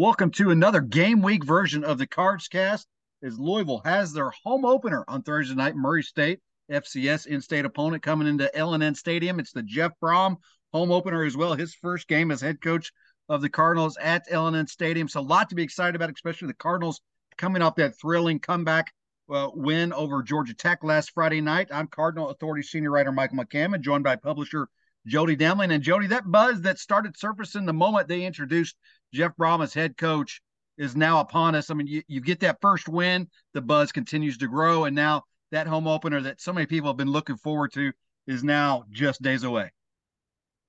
Welcome to another game week version of the Cards Cast. As Louisville has their home opener on Thursday night, Murray State FCS in-state opponent coming into L&N Stadium. It's the Jeff Brohm home opener as well. His first game as head coach of the Cardinals at L&N Stadium. So a lot to be excited about, especially the Cardinals coming off that thrilling comeback uh, win over Georgia Tech last Friday night. I'm Cardinal Authority senior writer Michael McCammon, joined by publisher Jody Demling. And Jody, that buzz that started surfacing the moment they introduced Jeff Brohm as head coach is now upon us. I mean, you, you get that first win, the buzz continues to grow, and now that home opener that so many people have been looking forward to is now just days away.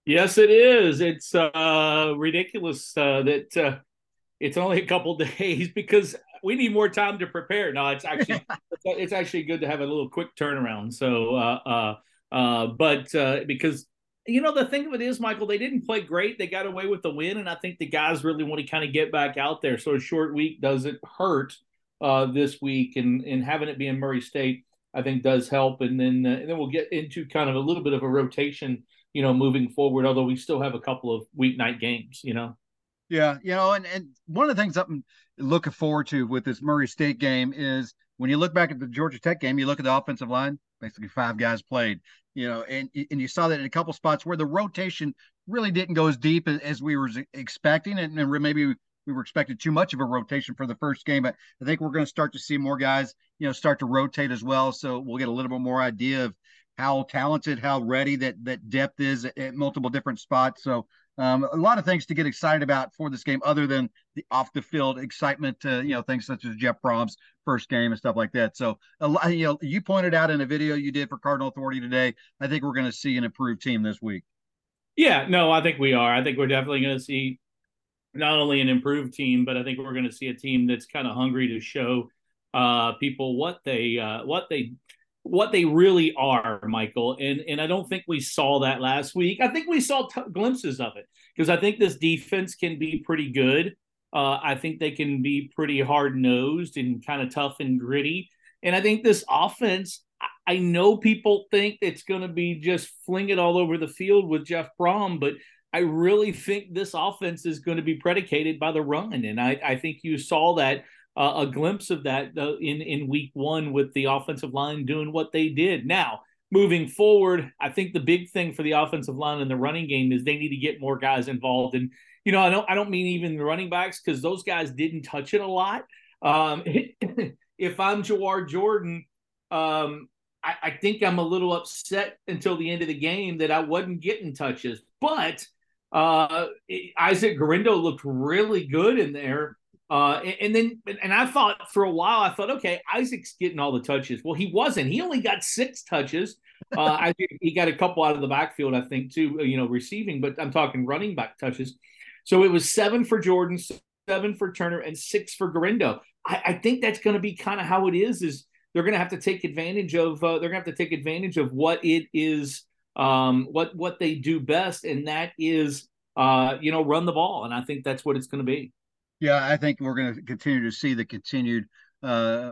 Yes, it is. It's uh, ridiculous uh, that uh, it's only a couple days because we need more time to prepare. No, it's actually it's actually good to have a little quick turnaround. So, uh, uh, uh, but uh, because you know the thing of it is, Michael, they didn't play great. They got away with the win, and I think the guys really want to kind of get back out there. So a short week doesn't hurt uh, this week, and and having it be in Murray State, I think does help. And then uh, and then we'll get into kind of a little bit of a rotation, you know, moving forward. Although we still have a couple of weeknight games, you know. Yeah, you know, and and one of the things I'm looking forward to with this Murray State game is when you look back at the Georgia Tech game, you look at the offensive line. Basically, five guys played. You know, and and you saw that in a couple spots where the rotation really didn't go as deep as we were expecting, and, and maybe we were expecting too much of a rotation for the first game. But I think we're going to start to see more guys, you know, start to rotate as well. So we'll get a little bit more idea of how talented, how ready that that depth is at, at multiple different spots. So um, a lot of things to get excited about for this game, other than the off the field excitement. To, you know, things such as Jeff Brohm's first game and stuff like that. So, a lot, you know, you pointed out in a video you did for Cardinal Authority today. I think we're going to see an improved team this week. Yeah, no, I think we are. I think we're definitely going to see not only an improved team, but I think we're going to see a team that's kind of hungry to show uh, people what they uh, what they what they really are, Michael. And and I don't think we saw that last week. I think we saw t- glimpses of it because I think this defense can be pretty good. Uh, I think they can be pretty hard nosed and kind of tough and gritty. And I think this offense, I, know people think it's going to be just fling it all over the field with Jeff Brohm, but I really think this offense is going to be predicated by the run. And I, I think you saw that uh, a glimpse of that uh, in in week one with the offensive line doing what they did. Now, moving forward, I think the big thing for the offensive line and the running game is they need to get more guys involved. And you know, I don't I don't mean even the running backs because those guys didn't touch it a lot. Um, if I'm Jawhar Jordan, um, I, I think I'm a little upset until the end of the game that I wasn't getting touches, but. Uh, Isaac Guerendo looked really good in there. Uh, and, then, and I thought for a while, I thought, okay, Isaac's getting all the touches. Well, he wasn't. He only got six touches. Uh, I he got a couple out of the backfield, I think, too, uh, you know, receiving, but I'm talking running back touches. So it was seven for Jordan, seven for Turner, and six for Guerendo. I, I think that's going to be kind of how it is, is they're going to have to take advantage of, uh, they're going to have to take advantage of what it is, um, what, what they do best. And that is, uh, you know, run the ball. And I think that's what it's going to be. Yeah, I think we're going to continue to see the continued uh,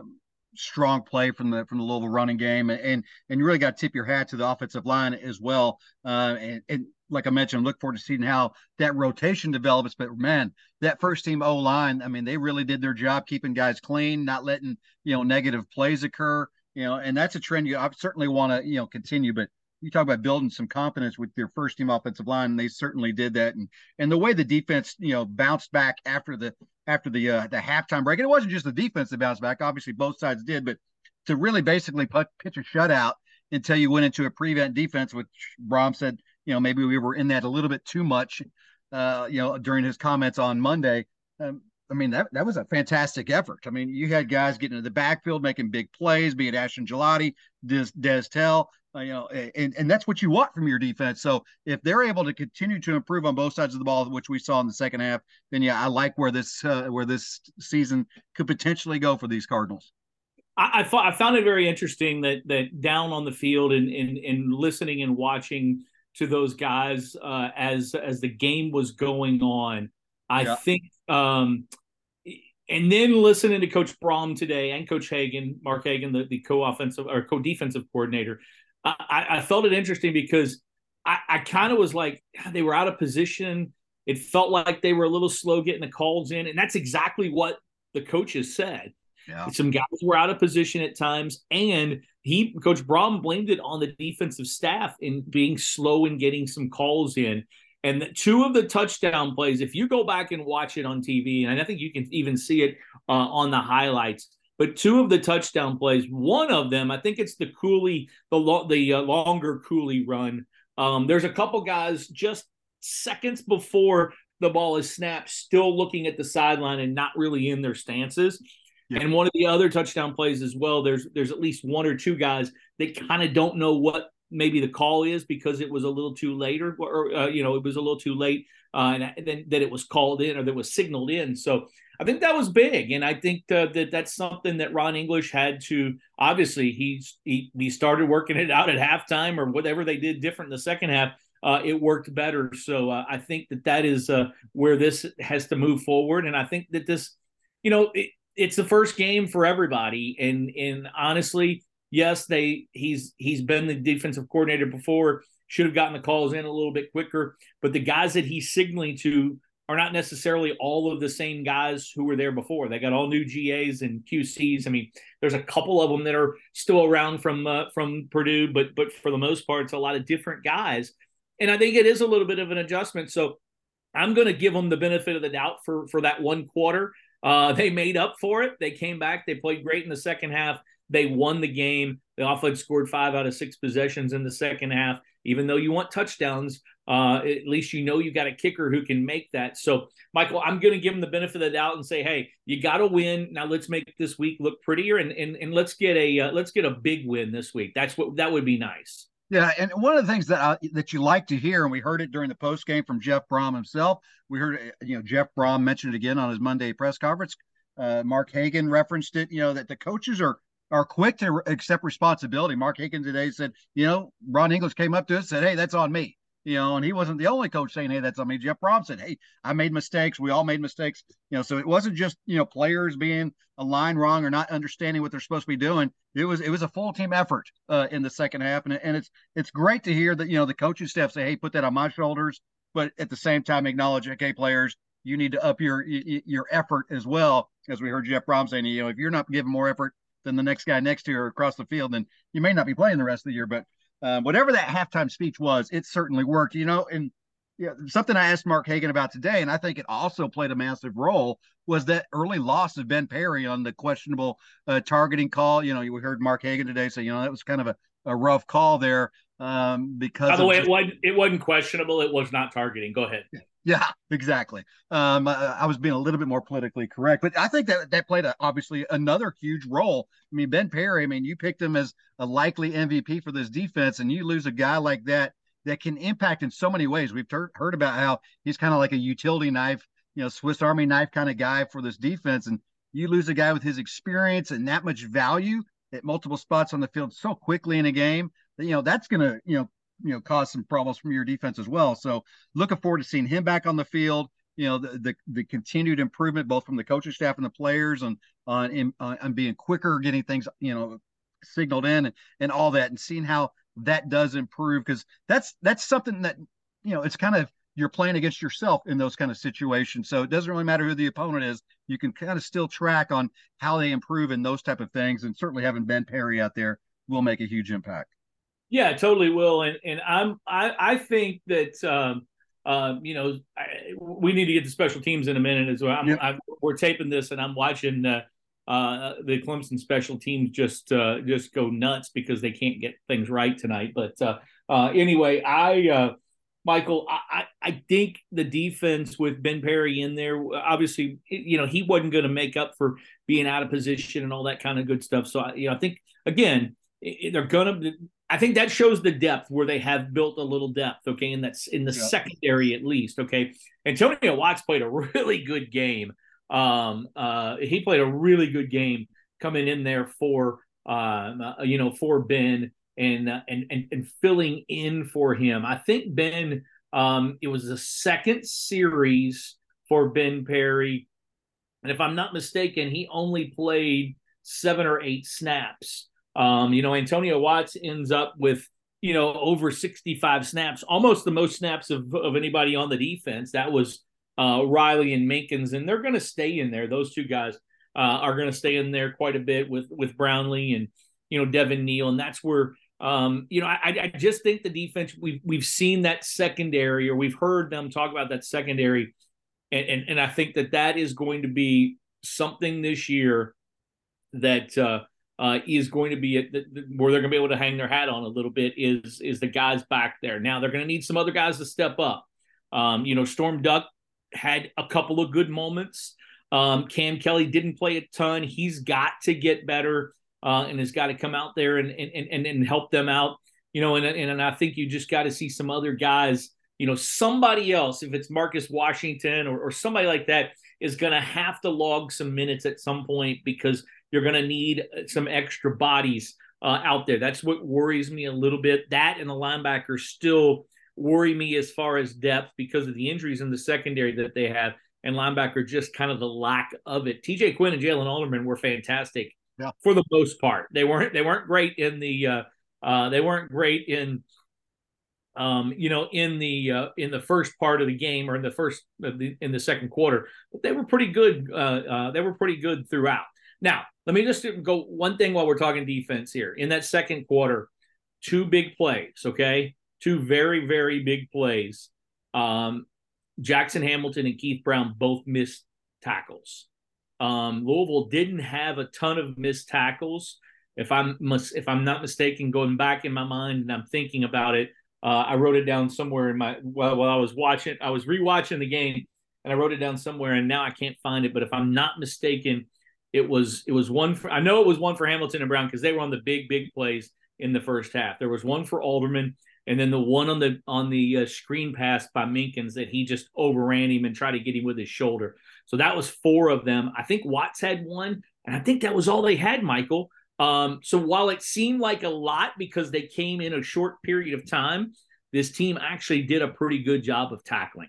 strong play from the from the Louisville running game, and and you really got to tip your hat to the offensive line as well. Uh, and, and like I mentioned, look forward to seeing how that rotation develops. But man, that first team O line, I mean, they really did their job keeping guys clean, not letting you know negative plays occur. You know, and that's a trend you I certainly want to you know continue. But you talk about building some confidence with your first team offensive line, and they certainly did that. And and the way the defense, you know, bounced back after the after the uh, the halftime break, and it wasn't just the defense that bounced back. Obviously, both sides did, but to really basically put, pitch a shutout until you went into a prevent defense, which Brohm said, you know, maybe we were in that a little bit too much, uh, you know, during his comments on Monday. Um, I mean, that, that was a fantastic effort. I mean, you had guys getting into the backfield, making big plays, be it Ashton Gillotte, Des, Des Tell, you know, and, and that's what you want from your defense. So if they're able to continue to improve on both sides of the ball, which we saw in the second half, then yeah, I like where this uh, where this season could potentially go for these Cardinals. I, I, thought I found it very interesting that that down on the field and and, and listening and watching to those guys uh, as as the game was going on. I yeah. think um, and then listening to Coach Brohm today and Coach Hagen, Mark Hagen, the, the co-offensive or co-defensive coordinator, I, I felt it interesting because I, I kind of was like they were out of position. It felt like they were a little slow getting the calls in, and that's exactly what the coaches said. Yeah. Some guys were out of position at times, and he, Coach Brohm, blamed it on the defensive staff in being slow in getting some calls in. And the, two of the touchdown plays, if you go back and watch it on TV, and I think you can even see it uh, on the highlights, but two of the touchdown plays, one of them, I think it's the Cooley, the lo- the uh, longer Cooley run. Um, there's a couple guys just seconds before the ball is snapped, still looking at the sideline and not really in their stances. Yeah. And one of the other touchdown plays as well, there's there's at least one or two guys that kind of don't know what maybe the call is because it was a little too late or, or uh, you know it was a little too late uh, and then that it was called in or that was signaled in so i think that was big and i think uh, that that's something that ron english had to obviously he's he, he started working it out at halftime or whatever they did different in the second half uh, it worked better so uh, i think that that is uh, where this has to move forward and i think that this you know it, it's the first game for everybody and and honestly yes, they he's he's been the defensive coordinator before, should have gotten the calls in a little bit quicker. But the guys that he's signaling to are not necessarily all of the same guys who were there before. They got all new GAs and QCs. I mean, there's a couple of them that are still around from uh, from Purdue, but but for the most part, it's a lot of different guys. And I think it is a little bit of an adjustment. So I'm going to give them the benefit of the doubt for for that one quarter. Uh, they made up for it. They came back. They played great in the second half. They won the game. The offense scored five out of six possessions in the second half. Even though you want touchdowns, uh, at least you know you got a kicker who can make that. So, Michael, I'm going to give him the benefit of the doubt and say, hey, you got to win. Now let's make this week look prettier and and, and let's get a uh, let's get a big win this week. That's what that would be nice. Yeah, and one of the things that that you like to hear, and we heard it during the post game from Jeff Brohm himself. We heard, you know, Jeff Brohm mentioned it again on his Monday press conference. Uh, Mark Hagen referenced it. You know that the coaches are are quick to accept responsibility. Mark Hagen today said, you know, Ron English came up to us and said, hey, that's on me. You know, and he wasn't the only coach saying, "Hey, that's on me." Jeff Brohm said, "Hey, I made mistakes. We all made mistakes." You know, so it wasn't just you know players being aligned wrong or not understanding what they're supposed to be doing. It was it was a full team effort uh, in the second half, and and it's it's great to hear that you know the coaching staff say, "Hey, put that on my shoulders," but at the same time acknowledge, "Okay, players, you need to up your your effort as well." As we heard Jeff Brohm saying, you know, if you're not giving more effort than the next guy next to you or across the field, then you may not be playing the rest of the year. But uh, whatever that halftime speech was, it certainly worked. You know, and yeah, something I asked Mark Hagen about today, and I think it also played a massive role, was that early loss of Ben Perry on the questionable uh, targeting call. You know, we heard Mark Hagen today say, you know, that was kind of a, a rough call there um, because. By the way, just, it wasn't it wasn't questionable. It was not targeting. Go ahead. Yeah, exactly. Um, I, I, was being a little bit more politically correct, but I think that that played a, obviously another huge role. I mean, Ben Perry. I mean, you picked him as a likely MVP for this defense, and you lose a guy like that that can impact in so many ways. We've ter- heard about how he's kind of like a utility knife, you know, Swiss Army knife kind of guy for this defense, and you lose a guy with his experience and that much value at multiple spots on the field so quickly in a game. That, you know, that's going to you know you know cause some problems from your defense as well. So looking forward to seeing him back on the field. You know the the, the continued improvement both from the coaching staff and the players on on on being quicker, getting things you know signaled in and, and all that, and seeing how that does improve because that's that's something that you know it's kind of you're playing against yourself in those kind of situations. So it doesn't really matter who the opponent is. You can kind of still track on how they improve and those type of things. And certainly having Ben Perry out there will make a huge impact. Yeah, totally will. And and I'm I I think that um, uh, you know I, we need to get the special teams in a minute as well. I'm, yep. I'm, we're taping this and I'm watching uh, uh, the Clemson special teams just uh, just go nuts because they can't get things right tonight. But uh, uh, anyway, I uh, Michael, I, I think the defense with Ben Perry in there, obviously, you know, he wasn't going to make up for being out of position and all that kind of good stuff. So, I, you know, I think again, they're going to. I think that shows the depth where they have built a little depth. Okay, and that's in the yeah. secondary at least. Okay, Antonio Watts played a really good game. Um, uh, he played a really good game coming in there for, um, uh, you know, for Ben and, uh, and and and filling in for him. I think Ben. Um, it was the second series for Ben Perry, and if I'm not mistaken, he only played seven or eight snaps. Um, you know, Antonio Watts ends up with you know over 65 snaps, almost the most snaps of of anybody on the defense. That was uh, Riley and Minkins, and they're going to stay in there. Those two guys uh, are going to stay in there quite a bit with with Brownlee and you know Devin Neal, and that's where um, you know I, I just think the defense we've we've seen that secondary or we've heard them talk about that secondary, and and, and I think that that is going to be something this year that. Uh, uh, is going to be a, where they're going to be able to hang their hat on a little bit is is the guys back there. Now they're going to need some other guys to step up. Um, you know, Storm Duck had a couple of good moments. Um, Cam Kelly didn't play a ton. He's got to get better uh, and has got to come out there and and and, and help them out. You know, and, and I think you just got to see some other guys. You know, somebody else, if it's Marcus Washington or, or somebody like that, is going to have to log some minutes at some point because you're going to need some extra bodies uh, out there. That's what worries me a little bit. That and the linebackers still worry me as far as depth because of the injuries in the secondary that they have and linebacker just kind of the lack of it. TJ Quinn and Jalen Alderman were fantastic yeah. for the most part. They weren't they weren't great in the uh, uh, they weren't great in um, you know in the uh, in the first part of the game or in the first the, in the second quarter, but they were pretty good. Uh, uh, they were pretty good throughout. Now let me just go one thing while we're talking defense here. In that second quarter, two big plays. Okay, two very, very big plays. Um, Jackson Hamilton and Keith Brown both missed tackles. Um, Louisville didn't have a ton of missed tackles. If I'm if I'm not mistaken, going back in my mind and I'm thinking about it, uh, I wrote it down somewhere in my while, while I was watching. I was rewatching the game and I wrote it down somewhere, and now I can't find it. But if I'm not mistaken, it was it was one for I know it was one for Hamilton and Brown because they were on the big big plays in the first half. There was one for Alderman and then the one on the on the uh, screen pass by Minkins that he just overran him and tried to get him with his shoulder. So that was four of them. I think Watts had one, and I think that was all they had, Michael. Um, so while it seemed like a lot because they came in a short period of time, this team actually did a pretty good job of tackling.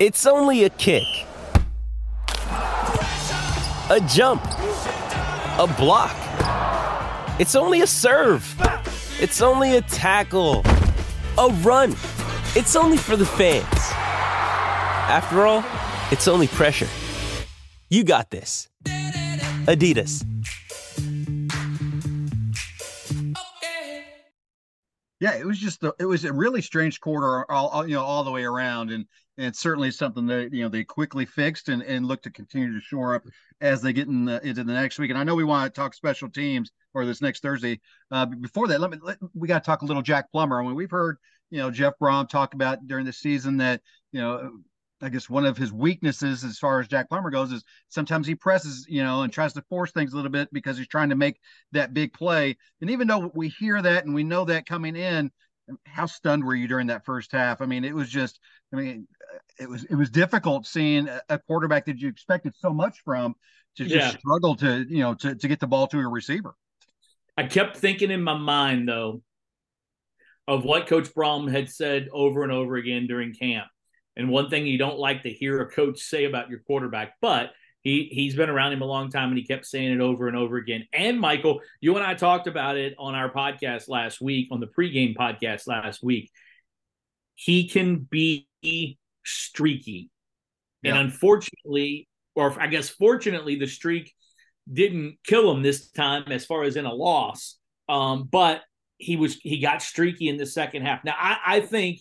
It's only a kick, a jump, a block. It's only a serve. It's only a tackle, a run. It's only for the fans. After all, it's only pressure. You got this. Adidas. Yeah, it was just it was a really strange quarter, all, all you know, all the way around, and it's certainly something that you know they quickly fixed and, and look to continue to shore up as they get in the, into the next week. And I know we want to talk special teams or this next Thursday. Uh, before that, let me let, we got to talk a little Jack Plummer. I mean, we've heard you know Jeff Brohm talk about during the season that you know I guess one of his weaknesses as far as Jack Plummer goes is sometimes he presses, you know, and tries to force things a little bit because he's trying to make that big play. And even though we hear that and we know that coming in, how stunned were you during that first half? I mean, it was just, I mean, it was it was difficult seeing a quarterback that you expected so much from to just yeah. struggle to, you know, to to get the ball to a receiver. I kept thinking in my mind though of what Coach Brohm had said over and over again during camp. And one thing you don't like to hear a coach say about your quarterback, but he he's been around him a long time and he kept saying it over and over again. And Michael, you and I talked about it on our podcast last week, on the pregame podcast last week. He can be streaky. Yeah. And unfortunately, or I guess fortunately, the streak didn't kill him this time as far as in a loss. Um, but he was he got streaky in the second half. Now I, I think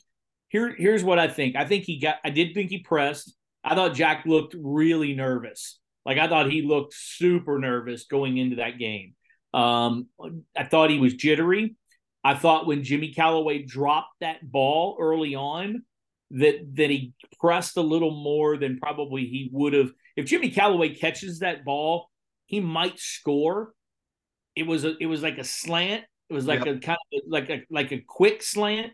here here's what I think. I think he got I did think he pressed. I thought Jack looked really nervous. Like I thought he looked super nervous going into that game. Um, I thought he was jittery. I thought when Jimmy Calloway dropped that ball early on, that that he pressed a little more than probably he would have. If Jimmy Calloway catches that ball, he might score. It was a it was like a slant. It was like yep. a kind of like a like a quick slant,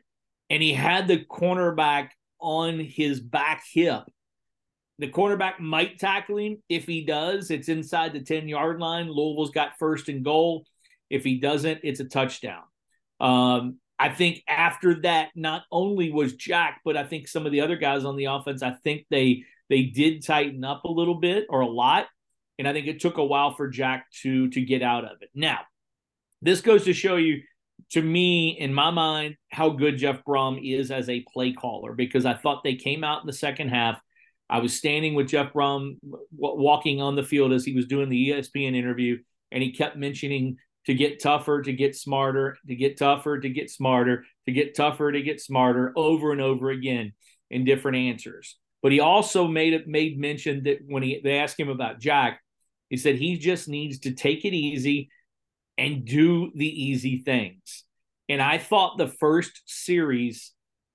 and he had the cornerback on his back hip the cornerback might tackle him. If he does, it's inside the 10 yard line. Louisville's got first and goal. If he doesn't, it's a touchdown. Um, I think after that, not only was Jack, but I think some of the other guys on the offense, I think they they did tighten up a little bit or a lot. And I think it took a while for Jack to to get out of it. Now, this goes to show you, to me, in my mind, how good Jeff Brohm is as a play caller, because I thought they came out in the second half I was standing with Jeff Brohm w- walking on the field as he was doing the ESPN interview, and he kept mentioning to get tougher, to get smarter, to get tougher, to get smarter, to get tougher, to get smarter over and over again in different answers. But he also made made mention that when he they asked him about Jack, he said he just needs to take it easy and do the easy things. And I thought the first series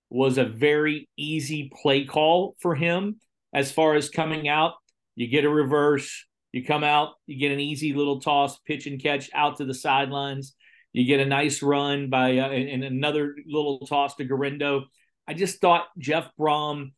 was a very easy play call for him as far as coming out. You get a reverse, you come out, you get an easy little toss, pitch and catch out to the sidelines. You get a nice run by uh, and another little toss to Guerendo. I just thought Jeff Brohm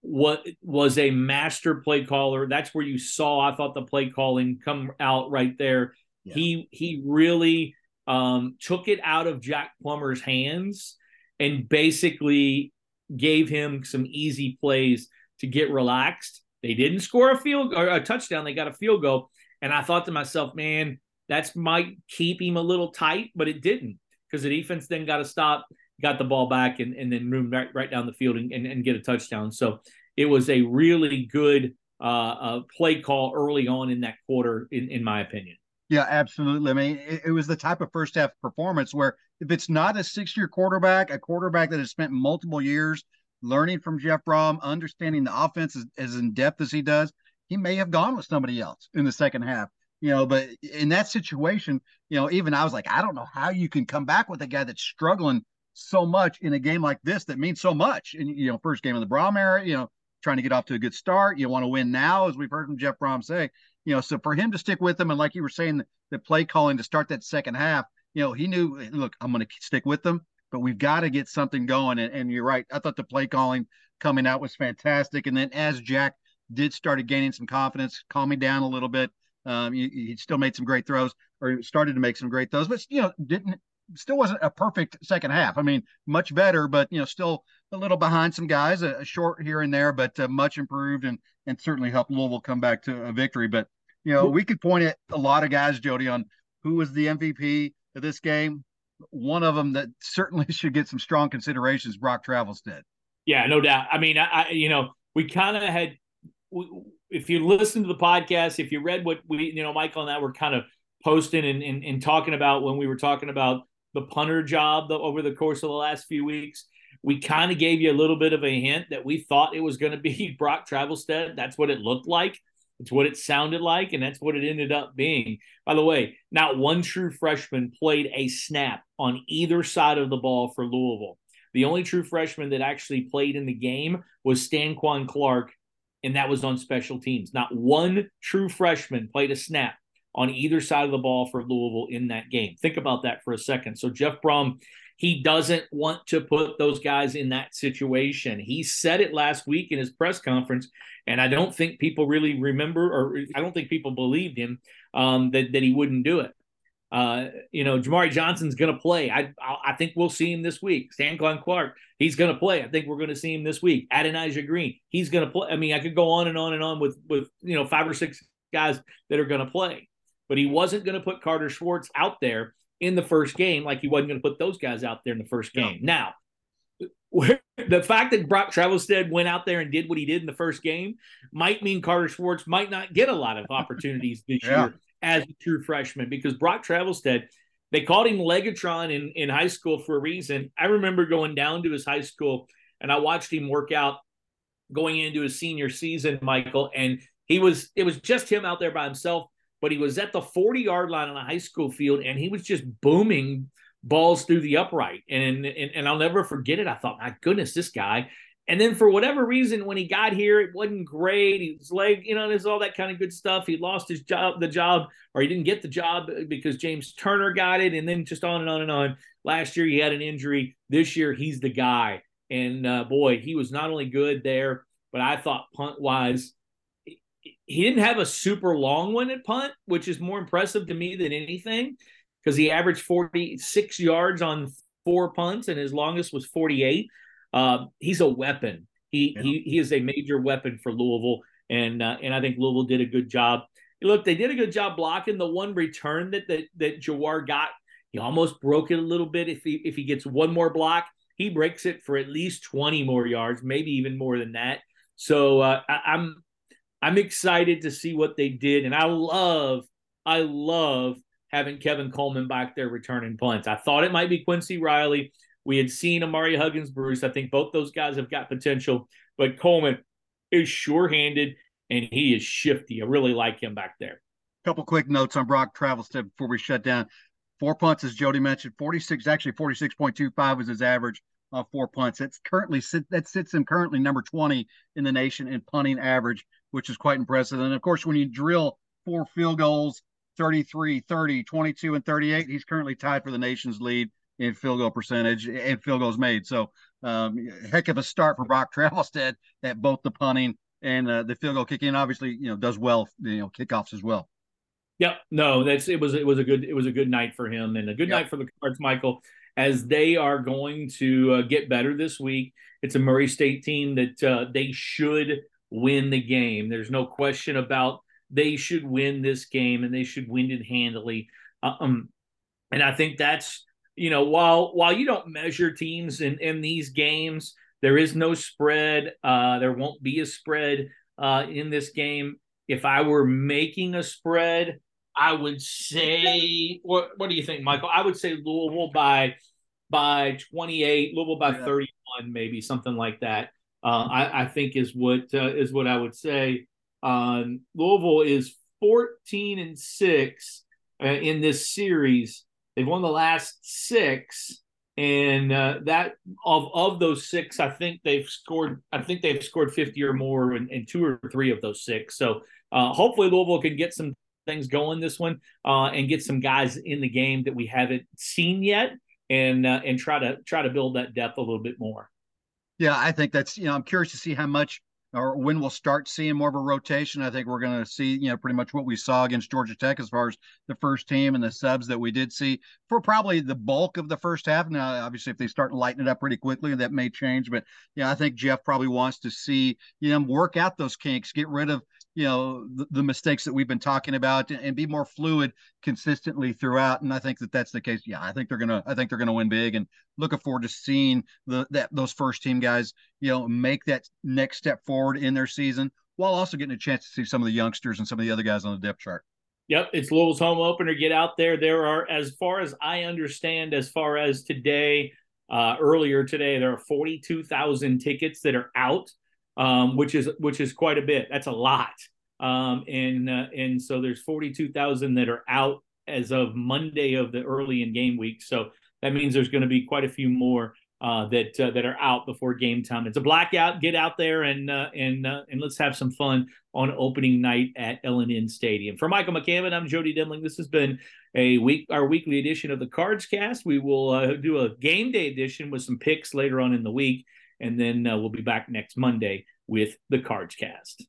what was a master play caller. That's where you saw I thought the play calling come out right there. Yeah. He he really um, took it out of Jack Plummer's hands and basically gave him some easy plays to get relaxed. They didn't score a field or a touchdown. They got a field goal. And I thought to myself, man, that's might keep him a little tight, but it didn't because the defense then got to stop, got the ball back, and, and then room right, right down the field and, and, and get a touchdown. So it was a really good uh, uh, play call early on in that quarter, in, in my opinion. Yeah, absolutely. I mean, it, it, was the type of first half performance where if it's not a six year quarterback, a quarterback that has spent multiple years learning from Jeff Brohm, understanding the offense as, as in depth as he does, he may have gone with somebody else in the second half. You know, but in that situation, you know, even I was like, I don't know how you can come back with a guy that's struggling so much in a game like this that means so much. And you know, first game of the Brohm era, you know, trying to get off to a good start. You want to win now, as we've heard from Jeff Brohm say. You know, so for him to stick with them, and like you were saying, the, the play calling to start that second half, you know, he knew, look, I'm going to stick with them but we've got to get something going. And, and, you're right. I thought the play calling coming out was fantastic. And then as Jack did started gaining some confidence, calming down a little bit, um, he, he, still made some great throws or started to make some great throws, but you know, didn't still wasn't a perfect second half. I mean, much better, but you know, still a little behind some guys, a, a short here and there, but uh, much improved and and certainly helped Louisville come back to a victory. But you know, we could point at a lot of guys, Jody, on who was the MVP of this game one of them that certainly should get some strong considerations. Brock Travelstead. Yeah, no doubt. I mean, I, I you know we kind of had. if you listen to the podcast, if you read what we, you know, Michael and I were kind of posting and, and, and talking about when we were talking about the punter job the, over the course of the last few weeks, we kind of gave you a little bit of a hint that we thought it was going to be Brock Travelstead. That's what it looked like. It's what it sounded like, and that's what it ended up being. By the way, not one true freshman played a snap on either side of the ball for Louisville. The only true freshman that actually played in the game was Stanquan Clark, and that was on special teams. Not one true freshman played a snap on either side of the ball for Louisville in that game. Think about that for a second. So Jeff Brohm he doesn't want to put those guys in that situation. He said it last week in his press conference, and I don't think people really remember, or I don't think people believed him um, that that he wouldn't do it. Uh, you know, Jamari Johnson's going to play. I, I think we'll see him this week. Stanquan Clark, he's going to play. I think we're going to see him this week. Adonijah Green, he's going to play. I mean, I could go on and on and on with with you know five or six guys that are going to play, but he wasn't going to put Carter Schwartz out there in the first game like he wasn't going to put those guys out there in the first game. Now, the fact that Brock Travelstead went out there and did what he did in the first game might mean Carter Schwartz might not get a lot of opportunities this yeah. year as a true freshman because Brock Travelstead, they called him Legatron in, in high school for a reason. I remember going down to his high school and I watched him work out going into his senior season, Michael, and he was it was just him out there by himself, but he was at the 40 yard line on a high school field and he was just booming balls through the upright. And, and and I'll never forget it. I thought, my goodness, this guy and then for whatever reason, when he got here, it wasn't great. He was leg, you know, there's all that kind of good stuff. He lost his job, the job, or he didn't get the job because James Turner got it, and then just on and on and on. Last year he had an injury. This year he's the guy, and uh, boy, he was not only good there, but I thought punt wise, he didn't have a super long one at punt, which is more impressive to me than anything, because he averaged 46 yards on four punts, and his longest was 48. Uh, he's a weapon. He, yeah. he he is a major weapon for Louisville, and uh, and I think Louisville did a good job. Look, they did a good job blocking the one return that that that Jawhar got. He almost broke it a little bit. If he if he gets one more block, he breaks it for at least twenty more yards, maybe even more than that. So uh, I, I'm I'm excited to see what they did, and I love I love having Kevin Coleman back there returning punts. I thought it might be Quincy Riley. We had seen Ahmari Huggins Bruce. I think both those guys have got potential, but Coleman is sure handed and he is shifty. I really like him back there. Couple quick notes on Brock Travelstead before we shut down. Four punts, as Jody mentioned, 46, actually 46.25 was his average uh, four punts. That's currently that sits him currently number 20 in the nation in punting average, which is quite impressive. And of course, when you drill four field goals, 33, 30, 22, and 38, he's currently tied for the nation's lead in field goal percentage and field goals made. So, um, heck of a start for Brock Travelstead at both the punting and uh, the field goal kicking. Obviously, you know, does well, you know, kickoffs as well. Yep. No, that's it was it was a good it was a good night for him and a good yep. night for the Cards, Michael, as they are going to uh, get better this week. It's a Murray State team that uh, they should win the game. There's no question about they should win this game and they should win it handily. Um, and I think that's you know, while while you don't measure teams in in these games, there is no spread. Uh, there won't be a spread uh, in this game. If I were making a spread, I would say what what do you think, Michael? I would say Louisville by by 28, Louisville by yeah. 31, maybe something like that. Uh, I, I, think is what uh, is what I would say. Um, Louisville is 14 and six uh, in this series. They've won the last six, and uh, that of of those six, I think they've scored. I think they've scored fifty or more in, in two or three of those six. So uh, hopefully Louisville can get some things going this one and get some guys in the game that we haven't seen yet, and and try to try to build that depth a little bit more. Yeah, I think that's you know I'm curious to see how much or when we'll start seeing more of a rotation. I think we're going to see, you know, pretty much what we saw against Georgia Tech as far as the first team and the subs that we did see for probably the bulk of the first half. Now, obviously, if they start lighting it up pretty quickly, that may change. But yeah, I think Jeff probably wants to see, you know, work out those kinks, get rid of you know the, the, mistakes that we've been talking about and be more fluid consistently throughout and i think that that's the case yeah i think they're gonna i think they're gonna win big and looking forward to seeing the that those first team guys you know make that next step forward in their season while also getting a chance to see some of the youngsters and some of the other guys on the depth chart Yep, it's Louisville's home opener. Get out there. There are, as far as I understand, as far as today, uh, earlier today, there are forty-two thousand tickets that are out um, which is which is quite a bit. That's a lot. Um, and uh, and so there's 42,000 that are out as of Monday of the early in game week. So that means there's going to be quite a few more uh, that uh, that are out before game time. It's a blackout. Get out there and uh, and uh, and let's have some fun on opening night at L&N Stadium. For Michael McCammon, I'm Jody Demling. This has been a week our weekly edition of the Cards Cast. We will uh, do a game day edition with some picks later on in the week and then uh, we'll be back next Monday with the Cards Cast.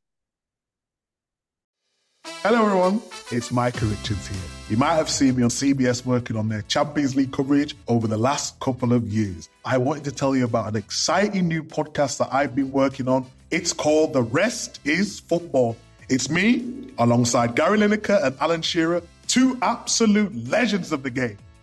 Hello, everyone. It's Micah Richards here. You might have seen me on CBS working on their Champions League coverage over the last couple of years. I wanted to tell you about an exciting new podcast that I've been working on. It's called The Rest is Football. It's me, alongside Gary Lineker and Alan Shearer, two absolute legends of the game.